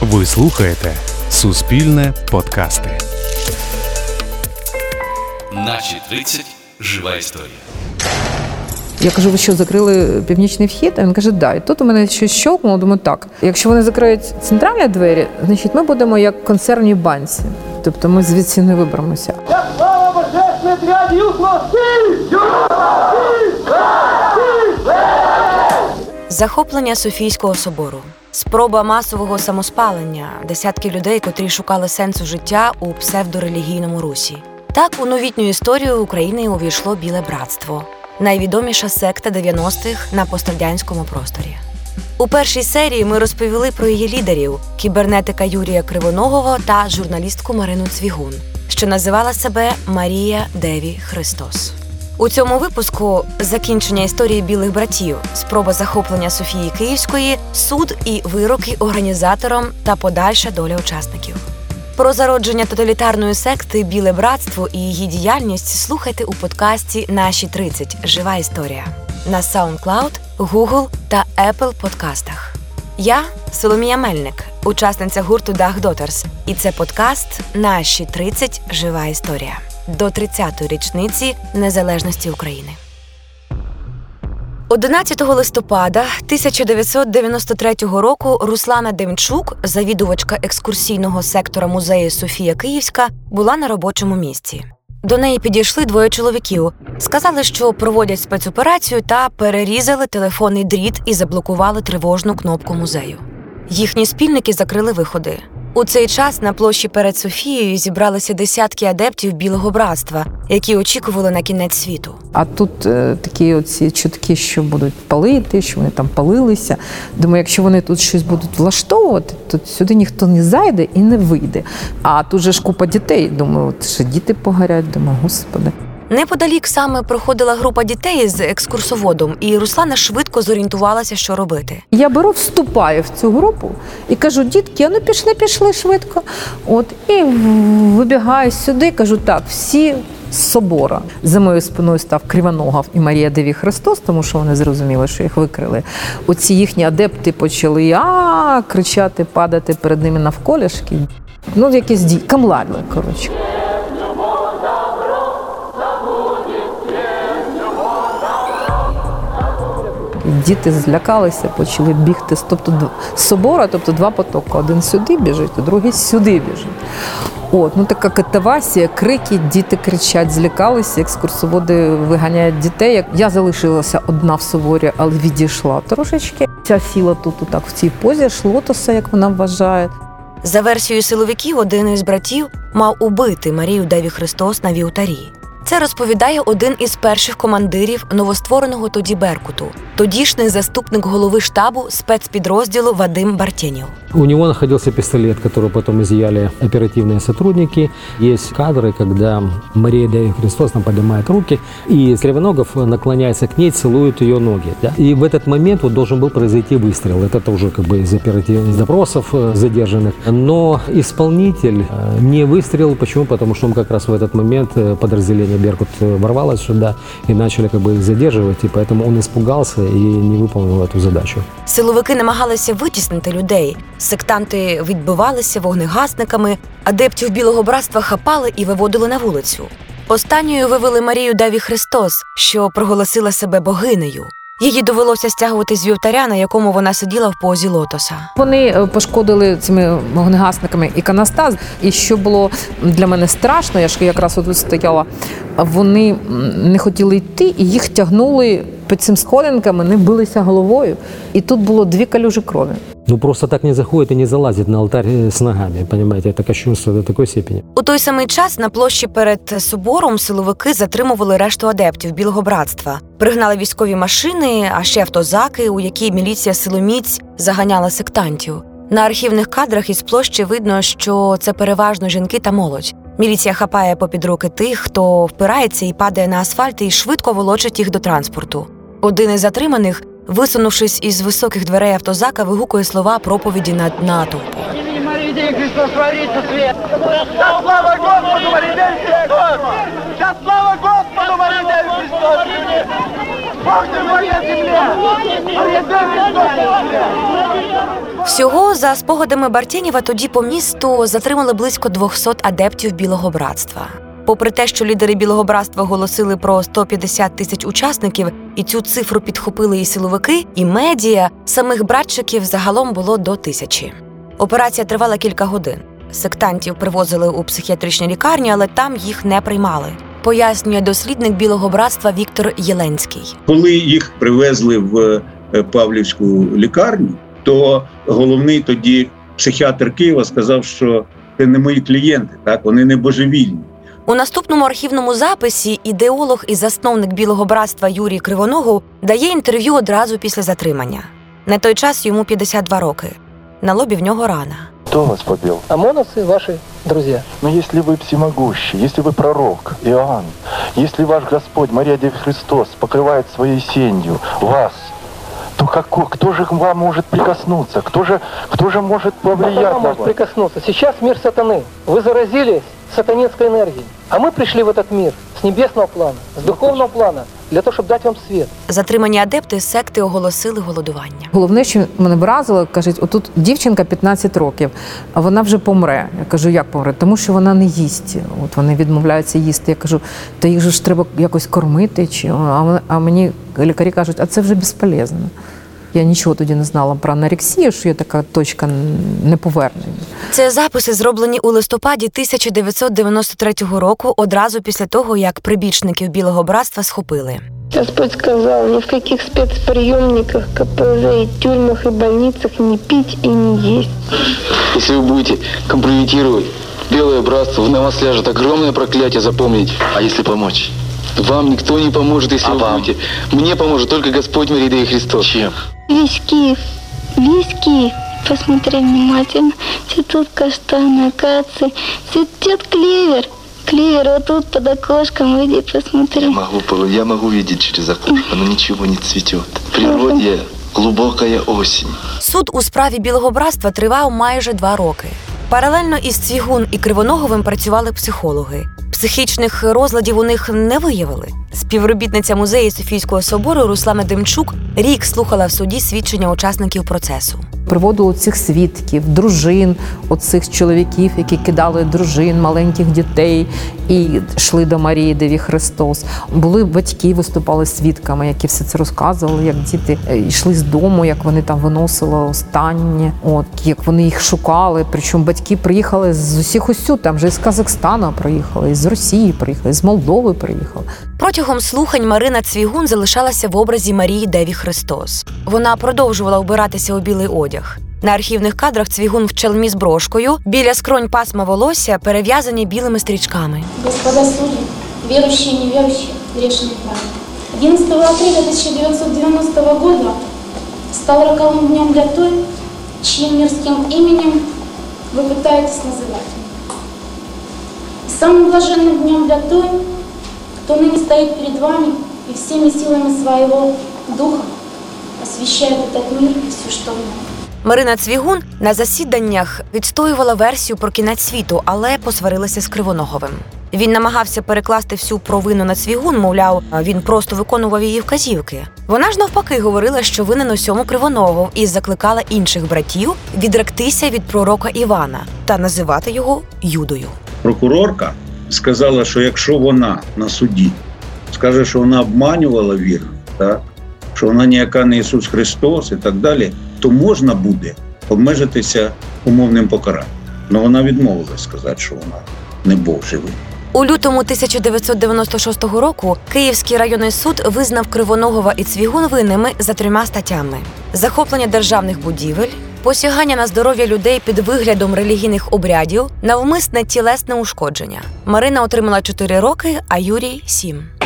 Ви слухаєте Суспільне подкасти. Наші 30 жива історія. Я кажу, ви що закрили північний вхід? А він каже, да. І тут у мене щось щовкнуло, думаю, так. Якщо вони закриють центральні двері, значить ми будемо як консервні банці. Тобто ми звідси не виберемося. Захоплення Софійського собору, спроба масового самоспалення, десятки людей, котрі шукали сенсу життя у псевдорелігійному русі. Так у новітню історію України увійшло Біле братство, найвідоміша секта 90-х на пострадянському просторі. У першій серії ми розповіли про її лідерів кібернетика Юрія Кривоногого та журналістку Марину Цвігун, що називала себе Марія Деві Христос. У цьому випуску закінчення історії білих братів, спроба захоплення Софії Київської, суд і вироки організаторам та подальша доля учасників. Про зародження тоталітарної секти Біле братство і її діяльність слухайте у подкасті Наші 30. Жива історія на SoundCloud, Google та Apple подкастах. Я Соломія Мельник, учасниця гурту Dach Daughters, і це подкаст Наші 30. Жива історія до 30-ї річниці незалежності України. 11 листопада 1993 року Руслана Демчук, завідувачка екскурсійного сектора музею Софія Київська, була на робочому місці. До неї підійшли двоє чоловіків, сказали, що проводять спецоперацію та перерізали телефонний дріт і заблокували тривожну кнопку музею. Їхні спільники закрили виходи. У цей час на площі перед Софією зібралися десятки адептів білого братства, які очікували на кінець світу. А тут е, такі оці чутки, що будуть палити, що вони там палилися. Думаю, якщо вони тут щось будуть влаштовувати, то сюди ніхто не зайде і не вийде. А тут же ж купа дітей. Думаю, от ще діти погорять. Думаю, господи. Неподалік саме проходила група дітей з екскурсоводом, і Руслана швидко зорієнтувалася, що робити. Я беру, вступаю в цю групу і кажу, дітки, ну пішли, пішли швидко. От і вибігаю сюди, кажу, так, всі з собора. За моєю спиною став Кривоногов і Марія Деві Христос, тому що вони зрозуміли, що їх викрили. Оці їхні адепти почали а кричати, падати перед ними навколішки. Ну, якісь ді... камладли, коротше. Діти злякалися, почали бігти з тобто, з собора, тобто два потоки. Один сюди біжить, а другий сюди біжить. От, ну така катавасія, крики, діти кричать, злякалися, екскурсоводи виганяють дітей. Я залишилася одна в соборі, але відійшла трошечки. Ця сіла тут, отак, в цій позі шлотоса, як вона вважає. За версією силовиків, один із братів мав убити Марію Деві Христос на вівтарі. Це розповідає один із перших командирів новоствореного тоді Беркуту, тодішній заступник голови штабу спецпідрозділу Вадим Бартєнєв. У него находился пистолет, который потом изъяли оперативные сотрудники. Есть кадры, когда Мария Деви Христос нам поднимает руки, и Кривоногов наклоняется к ней, целует ее ноги. да. И в этот момент вот должен был произойти выстрел. Это уже как бы из оперативных допросов э, задержанных. Но исполнитель э, не выстрелил. Почему? Потому что он как раз в этот момент э, подразделение Беркут э, ворвалось сюда и начали как бы их задерживать. И поэтому он испугался и не выполнил эту задачу. Силовики намагалися витіснити людей. Сектанти відбивалися вогнегасниками, адептів білого братства хапали і виводили на вулицю. Останньою вивели Марію Даві Христос, що проголосила себе богинею. Її довелося стягувати з вівтаря, на якому вона сиділа в позі лотоса. Вони е, пошкодили цими вогнегасниками і канастаз. І що було для мене страшно, я ж якраз тут стояла. Вони не хотіли йти, і їх тягнули під цим сходинками, не билися головою. І тут було дві калюжі крові. Ну просто так не заходит и не залазит на алтарь э, с ногами, понимаете, это кощунство до такой степени. У той самий час на площі перед собором силовики затримували решту адептів білого братства, пригнали військові машини, а ще автозаки, у які міліція силоміць заганяла сектантів. На архівних кадрах із площі видно, що це переважно жінки та молодь. Міліція хапає попід руки тих, хто впирається і падає на асфальт, і швидко волочить їх до транспорту. Один із затриманих, висунувшись із високих дверей автозака, вигукує слова проповіді над натовпу. Слава Господу! Сейчас слава Господу, Христос! Всього за спогадами Бартєнєва тоді по місту затримали близько 200 адептів білого братства. Попри те, що лідери білого братства оголосили про 150 тисяч учасників, і цю цифру підхопили і силовики, і медіа, самих братчиків загалом було до тисячі. Операція тривала кілька годин. Сектантів привозили у психіатричні лікарні, але там їх не приймали. Пояснює дослідник білого братства Віктор Єленський. Коли їх привезли в е, Павлівську лікарню, то головний тоді психіатр Києва сказав, що це не мої клієнти, так вони не божевільні. У наступному архівному записі ідеолог і засновник білого братства Юрій Кривоногов дає інтерв'ю одразу після затримання. На той час йому 52 роки. На лобі в нього рана. Кто вас побил? ОМОНовцы ваши друзья. Но если вы всемогущий, если вы пророк, Иоанн, если ваш Господь, Мария Дева Христос, покрывает своей сенью вас, то како- кто же к вам может прикоснуться? Кто же, кто же может повлиять Сатана на может вас? прикоснуться. Сейчас мир сатаны. Вы заразились сатанинской энергией. А мы пришли в этот мир с небесного плана, с духовного плана, для того, чтобы дать вам свет. Затримані адепти секти оголосили голодування. Головне, що мене вразило, кажуть, отут дівчинка 15 років, а вона вже помре. Я кажу, як помре? Тому що вона не їсть. От вони відмовляються їсти. Я кажу, то їх же ж треба якось кормити. Чи а, вона- а мені лікарі кажуть, а це вже безполезно. Я нічого тоді не знала про анорексію, що є така точка неповернення. Це записи зроблені у листопаді 1993 року, одразу після того, як прибічників білого братства схопили. Господь сказал, ни в каких спецприемниках, КПЗ и тюрьмах и больницах не пить и не есть. Если вы будете компрометировать белое братство, на вас ляжет огромное проклятие, запомните. А если помочь? Вам никто не поможет, если вы будете. А вам? Мне поможет только Господь Мария и Христос. Чем? Весь Киев, посмотри внимательно, цветут каштаны, акации, цветет клевер. Клевер вот тут под окошком, иди посмотри. Я могу, я могу видеть через окошко, но ничего не цветет. В природе глубокая осень. Суд у справі білого братства тривав майже два роки. Паралельно із Цвігун і Кривоноговим працювали психологи. Психічних розладів у них не виявили. Співробітниця музею Софійського собору Руслана Демчук рік слухала в суді свідчення учасників процесу. Приводили цих свідків, дружин, оцих чоловіків, які кидали дружин, маленьких дітей і йшли до Марії Деві Христос. Були батьки, виступали свідками, які все це розказували, як діти е, йшли з дому, як вони там виносили останнє, от як вони їх шукали. Причому батьки приїхали з усіх усюд, там вже з Казахстану приїхали, з Росії приїхали, з Молдови приїхали. Протягом слухань Марина Цвігун залишалася в образі Марії Деві Христос. Вона продовжувала вбиратися у білий одяг На архівних кадрах Цвігун в челмі з брошкою біля скронь пасма волосся перев'язані білими стрічками. Господа судьи, верующие и неверующие, грешные правы. 11 апреля 1990 года стал роковым днем для той, чьим мирским именем вы пытаетесь называть. И самым блаженным днем для той, кто ныне стоит перед вами и всеми силами своего духа освещает этот мир и все, что в нем. Марина Цвігун на засіданнях відстоювала версію про кінець світу, але посварилася з Кривоноговим. Він намагався перекласти всю провину на Цвігун, мовляв, він просто виконував її вказівки. Вона ж навпаки говорила, що винен усьому Кривоногов і закликала інших братів відректися від пророка Івана та називати його Юдою. Прокурорка сказала, що якщо вона на суді скаже, що вона обманювала віру, так що вона ніяка не Ісус Христос і так далі, то можна буде обмежитися умовним покаранням. Але вона відмовилась сказати, що вона не Бог живий. У лютому 1996 року Київський районний суд визнав Кривоногова і Цвігун винними за трьома статтями: захоплення державних будівель, посягання на здоров'я людей під виглядом релігійних обрядів, навмисне тілесне ушкодження. Марина отримала 4 роки, а Юрій 7.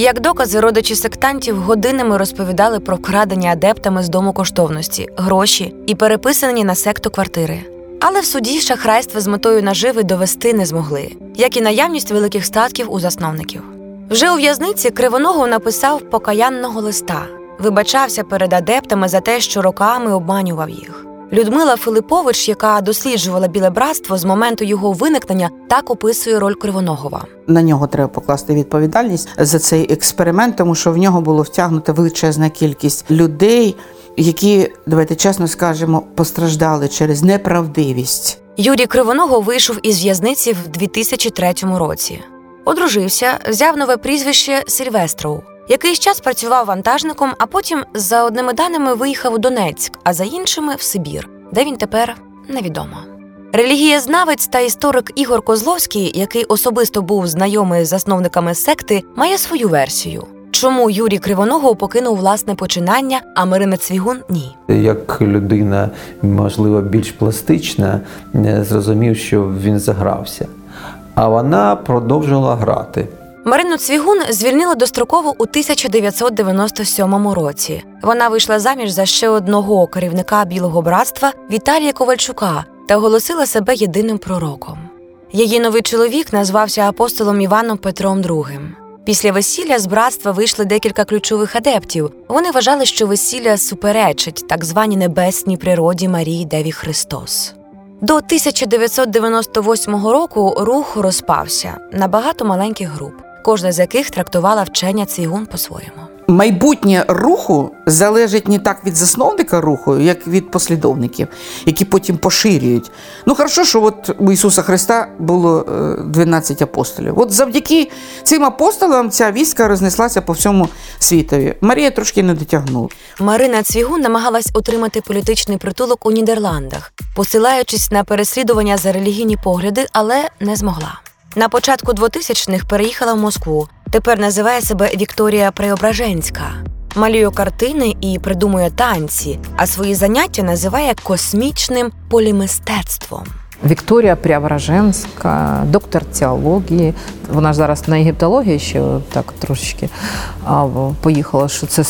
Як докази, родичі сектантів годинами розповідали про вкрадення адептами з дому коштовності, гроші і переписані на секту квартири. Але в суді шахрайства з метою наживи довести не змогли, як і наявність великих статків у засновників. Вже у в'язниці Кривоногов написав покаянного листа, вибачався перед адептами за те, що роками обманював їх. Людмила Филипович, яка досліджувала біле братство з моменту його виникнення, так описує роль Кривоногова. На нього треба покласти відповідальність за цей експеримент, тому що в нього було втягнута величезна кількість людей, які, давайте чесно скажемо, постраждали через неправдивість. Юрій Кривоногов вийшов із в'язниці в 2003 році. Одружився, взяв нове прізвище Сільвестров. Якийсь час працював вантажником, а потім, за одними даними, виїхав у Донецьк, а за іншими в Сибір, де він тепер невідомо. Релігієзнавець та історик Ігор Козловський, який особисто був знайомий з засновниками секти, має свою версію. Чому Юрій Кривоногов покинув власне починання, а Марина Цвігун ні. Як людина, можливо, більш пластична, е, зрозумів, що він загрався. А вона продовжувала грати. Марину Цвігун звільнили достроково у 1997 році. Вона вийшла заміж за ще одного керівника Білого братства Віталія Ковальчука та оголосила себе єдиним пророком. Її новий чоловік назвався апостолом Іваном Петром II. Після весілля з братства вийшли декілька ключових адептів. Вони вважали, що весілля суперечить так званій небесній природі Марії Деві Христос. До 1998 року рух розпався на багато маленьких груп, кожна з яких трактувала вчення цвігун по-своєму. Майбутнє руху залежить не так від засновника руху, як від послідовників, які потім поширюють. Ну, хорошо, що от у Ісуса Христа було е, 12 апостолів. От завдяки цим апостолам ця вістка рознеслася по всьому світові. Марія трошки не дотягнула. Марина Цвігун намагалась отримати політичний притулок у Нідерландах, посилаючись на переслідування за релігійні погляди, але не змогла. На початку 2000-х переїхала в Москву. Тепер називає себе Вікторія Преображенська. Малює картини і придумує танці, а свої заняття називає космічним полімистецтвом. Вікторія Преображенська, доктор теології. Вона ж зараз на єгиптології ще так трошечки поїхала, що це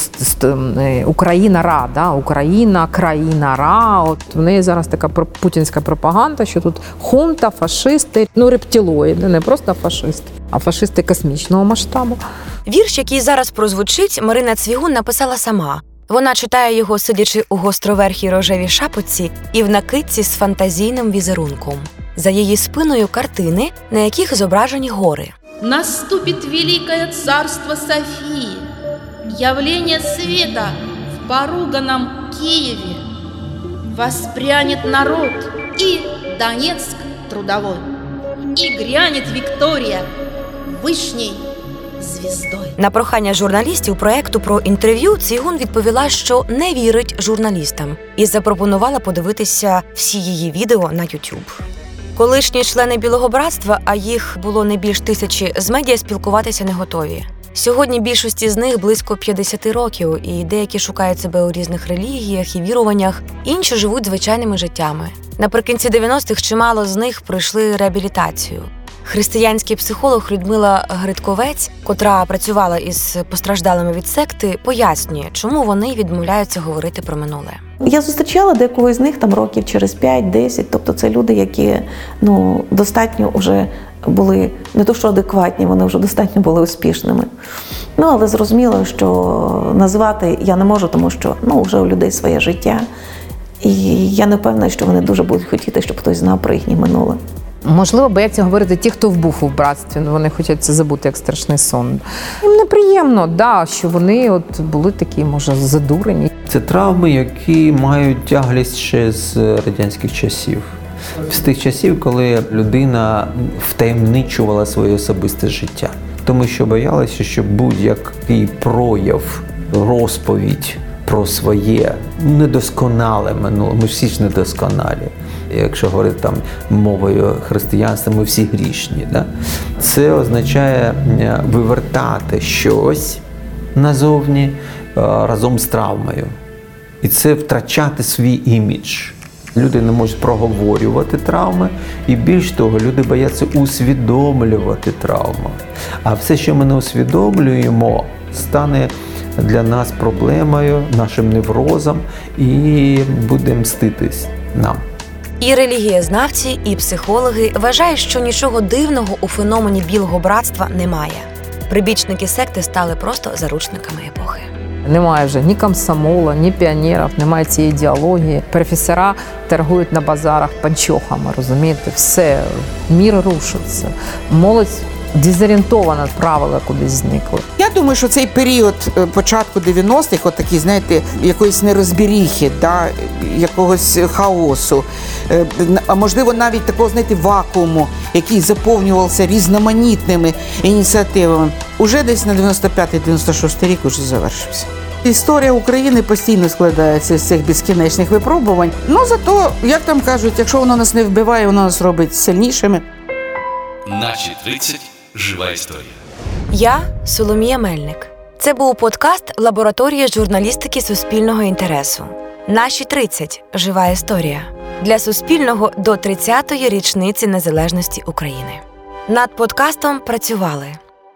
е, Україна Ра, да? Україна, країна Ра. От в неї зараз така путінська пропаганда, що тут хунта, фашисти, ну рептилоїди, не просто фашисти, а фашисти космічного масштабу. Вірш, який зараз прозвучить, Марина Цвігун написала сама. Вона читає його, сидячи у гостроверхій рожевій шапоці і в накидці з фантазійним візерунком. За її спиною картини, на яких зображені гори. Наступит великое царство Софии, явление света в поруганном Киеве. Воспрянет народ и Донецк трудовой, и грянет Виктория вышней звездой. На прохання журналістів проекту про інтерв'ю Цвігун відповіла, що не вірить журналістам, і запропонувала подивитися всі її відео на YouTube. Колишні члени Білого братства, а їх було не більш тисячі, з медіа спілкуватися не готові. Сьогодні більшості з них близько 50 років, і деякі шукають себе у різних релігіях і віруваннях, інші живуть звичайними життями. Наприкінці 90-х чимало з них пройшли реабілітацію. Християнський психолог Людмила Гридковець, котра працювала із постраждалими від секти, пояснює, чому вони відмовляються говорити про минуле. Я зустрічала декого з них там років через 5-10, тобто це люди, які ну, достатньо вже були не то, що адекватні, вони вже достатньо були успішними. Ну, але зрозуміло, що назвати я не можу, тому що ну, вже у людей своє життя. І я не впевнена, що вони дуже будуть хотіти, щоб хтось знав про їхнє минуле. Можливо, бояться говорити ті, хто вбув у братстві. Ну, вони хочуть це забути як страшний сон. Їм неприємно, да, що вони от були такі, може, задурені. Це травми, які мають тяглість ще з радянських часів. З тих часів, коли людина втаємничувала своє особисте життя, тому що боялася, що будь-який прояв, розповідь про своє недосконале минуле, ми всі ж недосконалі. Якщо говорити там мовою християнства, ми всі грішні. Да? Це означає е, вивертати щось назовні е, разом з травмою. І це втрачати свій імідж. Люди не можуть проговорювати травми, і більш того, люди бояться усвідомлювати травму. А все, що ми не усвідомлюємо, стане для нас проблемою, нашим неврозом, і буде мститись нам. І релігієзнавці, і психологи вважають, що нічого дивного у феномені білого братства немає. Прибічники секти стали просто заручниками епохи. Немає вже ні комсомола, ні піонерів, немає цієї ідеології. Професора торгують на базарах панчохами, розумієте? Все, мір рушиться. Молодь дезорієнтована, правила кудись зникли. Я думаю, що цей період е, початку 90-х, от такий, знаєте, якоїсь нерозберіхи, да, якогось хаосу, е, а можливо навіть такого, знаєте, вакууму, який заповнювався різноманітними ініціативами, уже десь на 95-96 рік уже завершився. Історія України постійно складається з цих безкінечних випробувань. Ну зато, як там кажуть, якщо воно нас не вбиває, воно нас робить сильнішими. Наші 30 жива історія. Я Соломія Мельник. Це був подкаст Лабораторії журналістики суспільного інтересу. Наші 30 жива історія для суспільного до 30-ї річниці незалежності України. Над подкастом працювали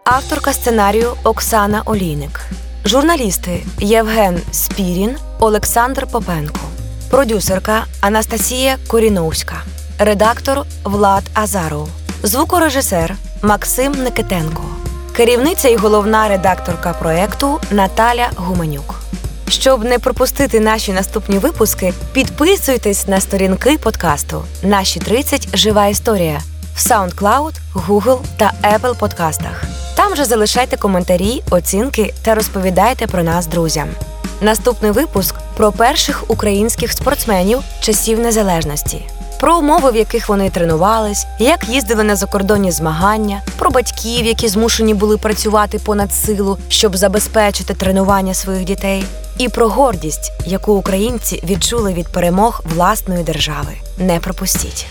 авторка сценарію Оксана Олійник, журналісти Євген Спірін, Олександр Попенко, продюсерка Анастасія Коріновська, редактор Влад Азаров, звукорежисер Максим Никитенко, керівниця і головна редакторка проекту Наталя Гуменюк. Щоб не пропустити наші наступні випуски, підписуйтесь на сторінки подкасту Наші 30 жива історія в SoundCloud, Google та Apple подкастах. Там же залишайте коментарі, оцінки та розповідайте про нас друзям. Наступний випуск про перших українських спортсменів часів незалежності, про умови, в яких вони тренувались, як їздили на закордонні змагання, про батьків, які змушені були працювати понад силу, щоб забезпечити тренування своїх дітей, і про гордість, яку українці відчули від перемог власної держави. Не пропустіть.